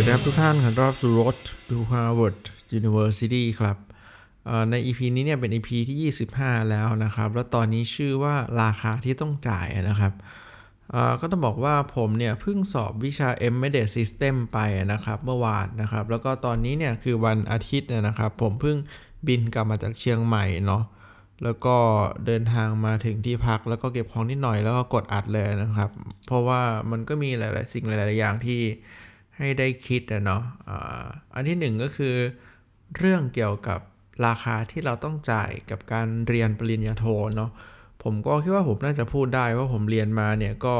วัสดีครับทุกท่านครับรอบสู่ Road to Harvard University ครับเอ่อใน EP นี้เนี่ยเป็น EP ที่ 25 แล้วนะครับ แล้วตอนนี้ชื่อว่าราคาที่ต้องจ่ายนะครับก็ต้องบอกว่าผมเนี่ยเพิ่งสอบวิชา Embedded System ไปนะครับ เมื่อวานนะครับ แล้วก็ตอนนี้เนี่ยคือวันอาทิตย์นะครับ ผมเพิ่งบินกลับมาจากเชียงใหม่เนาะแล้วก็เดินทางมาถึงที่พัก แล้วก็เก็บของนิดหน่อยแล้วก็กดอัดเลยนะครับ เพราะว่ามันก็มีหลาย ๆ สิ่งหลาย ๆ อย่างที่ ให้ได้คิดนะเนาะอันที่หนึ่งก็คือ เรื่องเกี่ยวกับราคาที่เราต้องจ่ายกับการเรียนปริญญาโทเนาะผมก็คิดว่าผมน่าจะพูดได้ว่าผมเรียนมาเนี่ยก็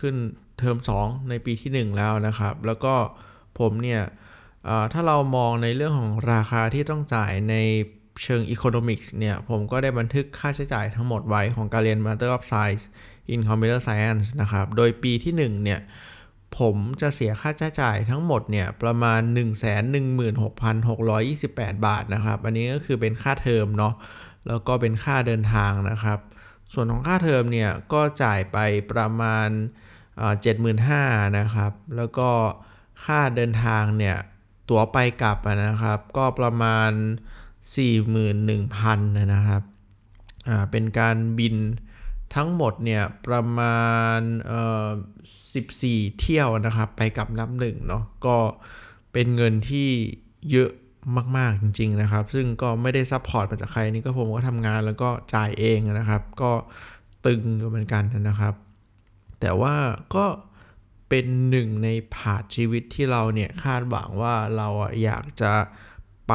ขึ้นเทอม 2 ในปีที่ 1 แล้วนะครับ แล้วก็ผมเนี่ยถ้าเรามองในเรื่องของราคาที่ต้องจ่ายในเชิง Economics เนี่ย ผมก็ได้บันทึกค่าใช้จ่ายทั้งหมดไว้ของการเรียน Master of Science in Computer Science นะครับ โดยปีที่ 1 เนี่ย ผมจะเสียค่าใช้จ่ายทั้งหมดเนี่ยประมาณ 116,628 บาทนะครับ อันนี้ก็คือเป็นค่าเทอมเนาะแล้วก็เป็นค่าเดินทางนะครับ ส่วนของค่าเทอมเนี่ยก็จ่ายไปประมาณเจ็ดหมื่นห้านะครับ แล้วก็ค่าเดินทางเนี่ยตั๋วไปกลับนะครับ ก็ประมาณ 41,000นะครับอ่าเป็นการบิน ทั้งหมดเนี่ยประมาณเอ่อ14 เที่ยวนะครับ ไปกลับนับหนึ่งเนาะก็เป็นเงินที่เยอะมาก ๆ จริง ๆ นะครับ ซึ่งก็ไม่ได้ support มาจากใครนี่ก็ผมก็ทำงานแล้วก็จ่ายเองนะครับ ก็ตึงอยู่เหมือนกันนะครับ แต่ว่าก็เป็นหนึ่งใน part ชีวิตที่เราเนี่ยคาดหวังว่าเราอะอยากจะ ไป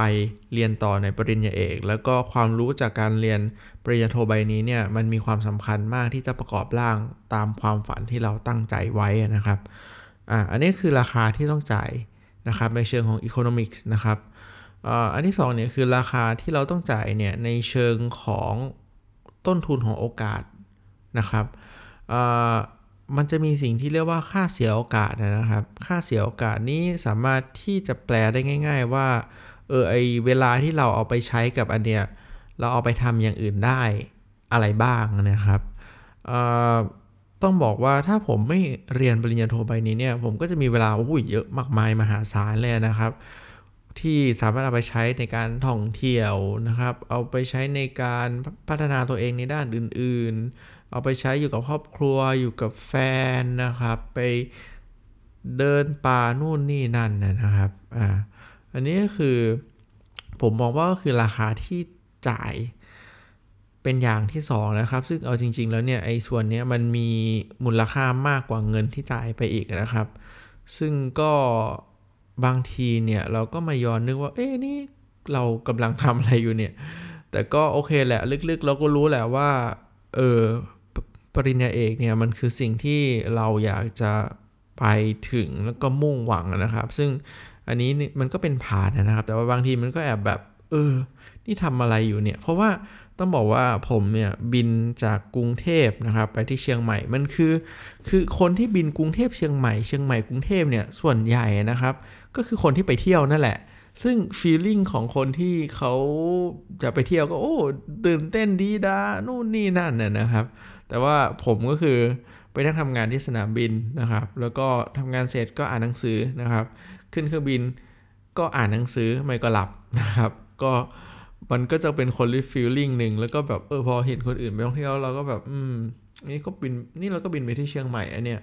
เรียนต่อในปริญญาเอก แล้วก็ความรู้จากการเรียนปริญญาโทใบนี้เนี่ยมันมีความสำคัญมากที่จะประกอบร่างตามความฝันที่เราตั้งใจไว้นะครับอ่าอันนี้คือราคาที่ต้องจ่ายนะครับในเชิงของ Economics นะครับอันที่สองเนี่ยคือราคาที่เราต้องจ่ายเนี่ยในเชิงของต้นทุนของโอกาสนะครับมันจะมีสิ่งที่เรียกว่าค่าเสียโอกาสนะครับ ค่าเสียโอกาสนี้สามารถที่จะแปลได้ง่าย ๆ ว่า ออไอเวลาที่เราเอาไปใช้กับอันเนี้ยเราเอาไปทำอย่างอื่นได้อะไรบ้างนะครับต้องบอกว่าถ้าผมไม่เรียนปริญญาโทใบนี้เนี่ยผมก็จะมีเวลาอุ้ยเยอะมากมายมหาศาลเลยนะครับ ที่สามารถเอาไปใช้ในการท่องเที่ยวนะครับ เอาไปใช้ในการพัฒนาตัวเองในด้านอื่นๆ เอาไปใช้อยู่กับครอบครัวอยู่กับแฟนนะครับ ไปเดินป่านู่นนี่นั่นนะครับอ่า อันนี้ก็คือผมมองว่าก็คือราคาที่จ่ายเป็นอย่างที่2นะครับ ซึ่งเอาจริง ๆ แล้วเนี่ยไอ้ส่วนนี้มันมีมูลค่ามากกว่าเงินที่จ่ายไปอีกนะครับ ซึ่งก็บางทีเนี่ยเราก็มาย้อนนึกว่า เอ๊ะนี่เรากำลังทำอะไรอยู่เนี่ย แต่ก็โอเคแหละลึกๆ เราก็รู้แหละว่า เออปริญญาเอกเนี่ยมันคือสิ่งที่เราอยากจะไปถึงแล้วก็มุ่งหวังนะครับ ซึ่ง อันนี้มันก็เป็นผ่านนะครับ แต่ว่าบางทีมันก็แอบแบบเออ นี่ทำอะไรอยู่เนี่ย เพราะว่าต้องบอกว่าผมเนี่ยบินจากกรุงเทพนะครับ ไปที่เชียงใหม่ มันคือ คือคนที่บินกรุงเทพเชียงใหม่ เชียงใหม่กรุงเทพเนี่ยส่วนใหญ่นะครับ ก็คือคนที่ไปเที่ยวนั่นแหละ ซึ่งฟีลลิ่งของคนที่เขาจะไปเที่ยวก็โอ้ตื่นเต้นดี๊ด๊านู่นนี่นั่นเนี่ยนะครับ แต่ว่าผมก็คือไปนั่งทำงานที่สนามบินนะครับ แล้วก็ทำงานเสร็จก็อ่านหนังสือนะครับ ขึ้นเครื่องบิน ก็อ่านหนังสือไม่ก็หลับนะครับ ก็มันก็จะเป็นคนละ feeling หนึ่งแล้วก็แบบเออพอเห็นคนอื่นไปท่องเที่ยวเราก็แบบอืมนี่ก็บินนี่เราก็บินไปที่เชียงใหม่อันเนี้ย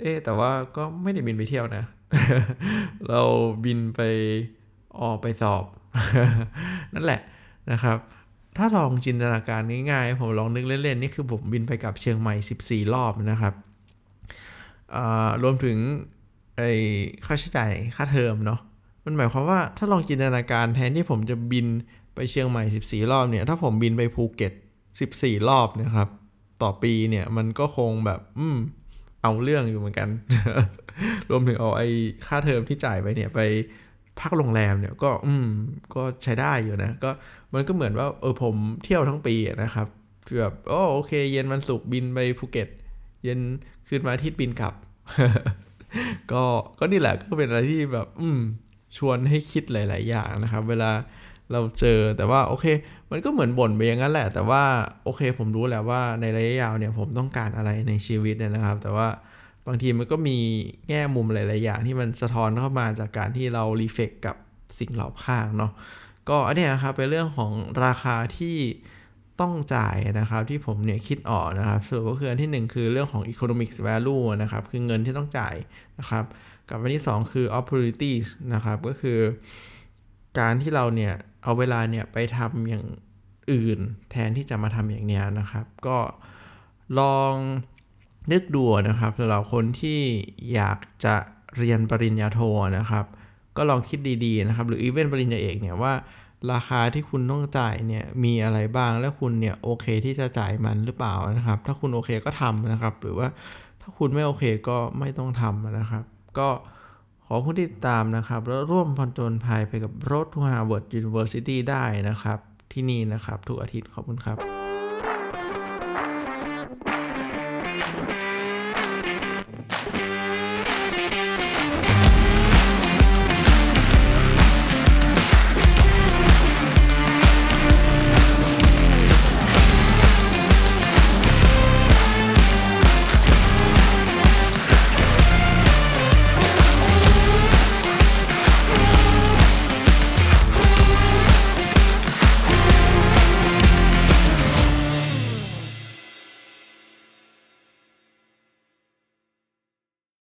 เอ๊แต่ว่าก็ไม่ได้บินไปเที่ยวนะ เราบินไปออกไปสอบ นั่นแหละนะครับ ถ้าลองจินตนาการง่ายๆผมลองนึกเล่นๆนี่คือผมบินไปกับเชียงใหม่ 14 รอบนะครับรวมถึง ไอ้ค่าใช้จ่ายค่าเทอมเนาะมันหมายความว่าถ้าลองจินตนาการแทนที่ผมจะบินไปเชียงใหม่ 14 รอบเนี่ย ถ้าผมบินไปภูเก็ต 14 รอบนะครับ ต่อปีเนี่ยมันก็คงแบบ อืม เอาเรื่องอยู่เหมือนกัน รวมถึงเอาไอ้ค่าเทอมที่จ่ายไปเนี่ยไปพักโรงแรมเนี่ยก็ อืม ก็ใช้ได้อยู่นะ ก็มันก็เหมือนว่า เออผมเที่ยวทั้งปีนะครับแบบโอ้โอเค เย็นวันศุกร์บินไปภูเก็ต เย็นคืนวันอาทิตย์บินกลับ ก็ก็นี่แหละก็เป็นอะไรที่แบบ อืม ชวนให้คิดหลาย ๆ อย่างนะครับ เวลาเราเจอแต่ว่าโอเค มันก็เหมือนบ่นไปอย่างนั้นแหละ แต่ว่าโอเค ผมรู้แหละว่าในระยะยาวเนี่ยผมต้องการอะไรในชีวิตเนี่ยนะครับ แต่ว่าบางทีมันก็มีแง่มุมหลาย ๆ อย่างที่มันสะท้อนเข้ามาจากการที่เรารีเฟกกับสิ่งรอบข้างเนาะก็อันนี้นะครับเป็นเรื่องของราคาที่ ต้องจ่ายนะครับที่ผมเนี่ยคิดออกนะครับส่วนก็คืออันที่ 1 คือเรื่องของ economic value นะครับคือเงินที่ต้องจ่ายนะครับ กับอันที่ 2 คือ opportunities นะครับก็คือ การที่เราเนี่ยเอาเวลาเนี่ยไปทำอย่างอื่น แทนที่จะมาทำอย่างเนี้ยนะครับ ก็ลองนึกดูนะครับสำหรับคนที่อยากจะเรียนปริญญาโทนะครับ ก็ลองคิดดีๆนะครับ หรืออีเวนต์ปริญญาเอกเนี่ยว่า ราคาที่คุณต้องจ่ายเนี่ยมีอะไรบ้างและคุณเนี่ยโอเคที่จะจ่ายมันหรือเปล่านะครับ ถ้าคุณโอเคก็ทำนะครับ หรือว่าถ้าคุณไม่โอเคก็ไม่ต้องทำนะครับ ก็ขอผู้ติดตามนะครับ แล้วร่วมพันจนภัยไปกับรถ Harvard University ได้นะครับ ที่นี่นะครับ ทุกอาทิตย์ขอบคุณครับ